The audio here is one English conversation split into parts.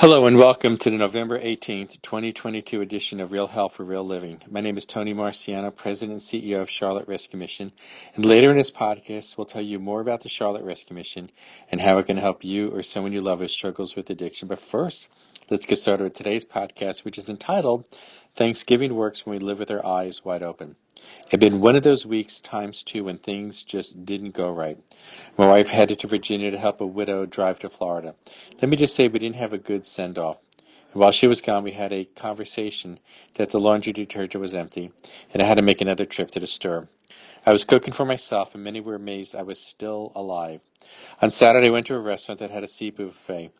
Hello and welcome to the November 18th, 2022 edition of Real Health for Real Living. My name is Tony Marciano, President and CEO of Charlotte Rescue Mission. And later in this podcast, we'll tell you more about the Charlotte Rescue Mission and how it can help you or someone you love who struggles with addiction. But first, let's get started with today's podcast, which is entitled Thanksgiving Works When We Live with Our Eyes Wide Open. It had been one of those weeks times two when things just didn't go right. My wife headed to Virginia to help a widow drive to Florida. Let me just say we didn't have a good send off. While she was gone, we had a conversation that the laundry detergent was empty, and I had to make another trip to the store. I was cooking for myself, and many were amazed I was still alive. On Saturday, I went to a restaurant that had a seafood buffet.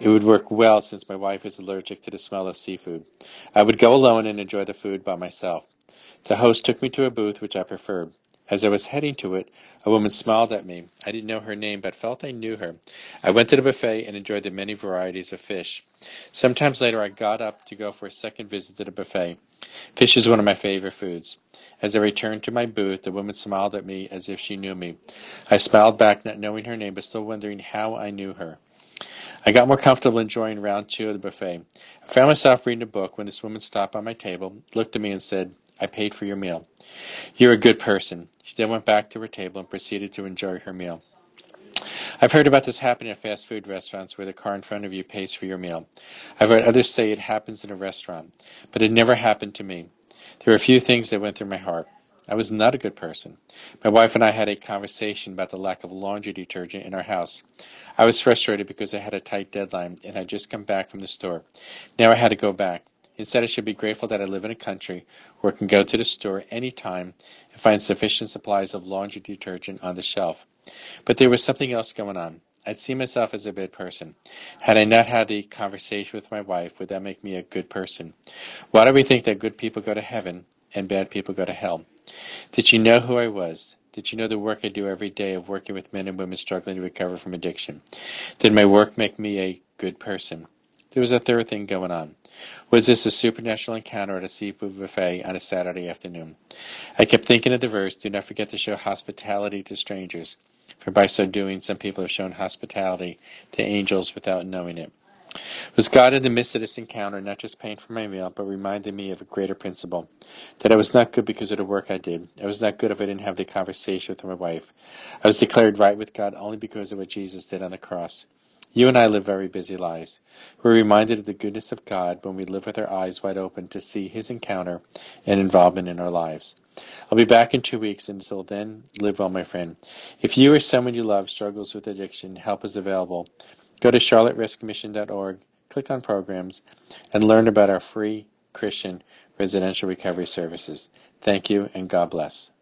It would work well since my wife is allergic to the smell of seafood. I would go alone and enjoy the food by myself. The host took me to a booth which I preferred. As I was heading to it, a woman smiled at me. I didn't know her name, but felt I knew her. I went to the buffet and enjoyed the many varieties of fish. Sometimes later, I got up to go for a second visit to the buffet. Fish is one of my favorite foods. As I returned to my booth, the woman smiled at me as if she knew me. I smiled back, not knowing her name, but still wondering how I knew her. I got more comfortable enjoying round two of the buffet. I found myself reading a book when this woman stopped by my table, looked at me, and said, I paid for your meal. You're a good person. She then went back to her table and proceeded to enjoy her meal. I've heard about this happening at fast food restaurants where the car in front of you pays for your meal. I've heard others say it happens in a restaurant, but it never happened to me. There were a few things that went through my heart. I was not a good person. My wife and I had a conversation about the lack of laundry detergent in our house. I was frustrated because I had a tight deadline and had just come back from the store. Now I had to go back. Instead, I should be grateful that I live in a country where I can go to the store any time and find sufficient supplies of laundry detergent on the shelf. But there was something else going on. I'd see myself as a bad person. Had I not had the conversation with my wife, would that make me a good person? Why do we think that good people go to heaven and bad people go to hell? Did she know who I was? Did she know the work I do every day of working with men and women struggling to recover from addiction? Did my work make me a good person? There was a third thing going on. Was this a supernatural encounter at a seafood buffet on a Saturday afternoon? I kept thinking of the verse, Do not forget to show hospitality to strangers, for by so doing some people have shown hospitality to angels without knowing it. Was God in the midst of this encounter not just paying for my meal, but reminding me of a greater principle? That I was not good because of the work I did. I was not good if I didn't have the conversation with my wife. I was declared right with God only because of what Jesus did on the cross. You and I live very busy lives. We're reminded of the goodness of God when we live with our eyes wide open to see His encounter and involvement in our lives. I'll be back in two weeks. Until then, live well, my friend. If you or someone you love struggles with addiction, help is available. Go to charlotterescuemission.org, click on programs, and learn about our free Christian residential recovery services. Thank you, and God bless.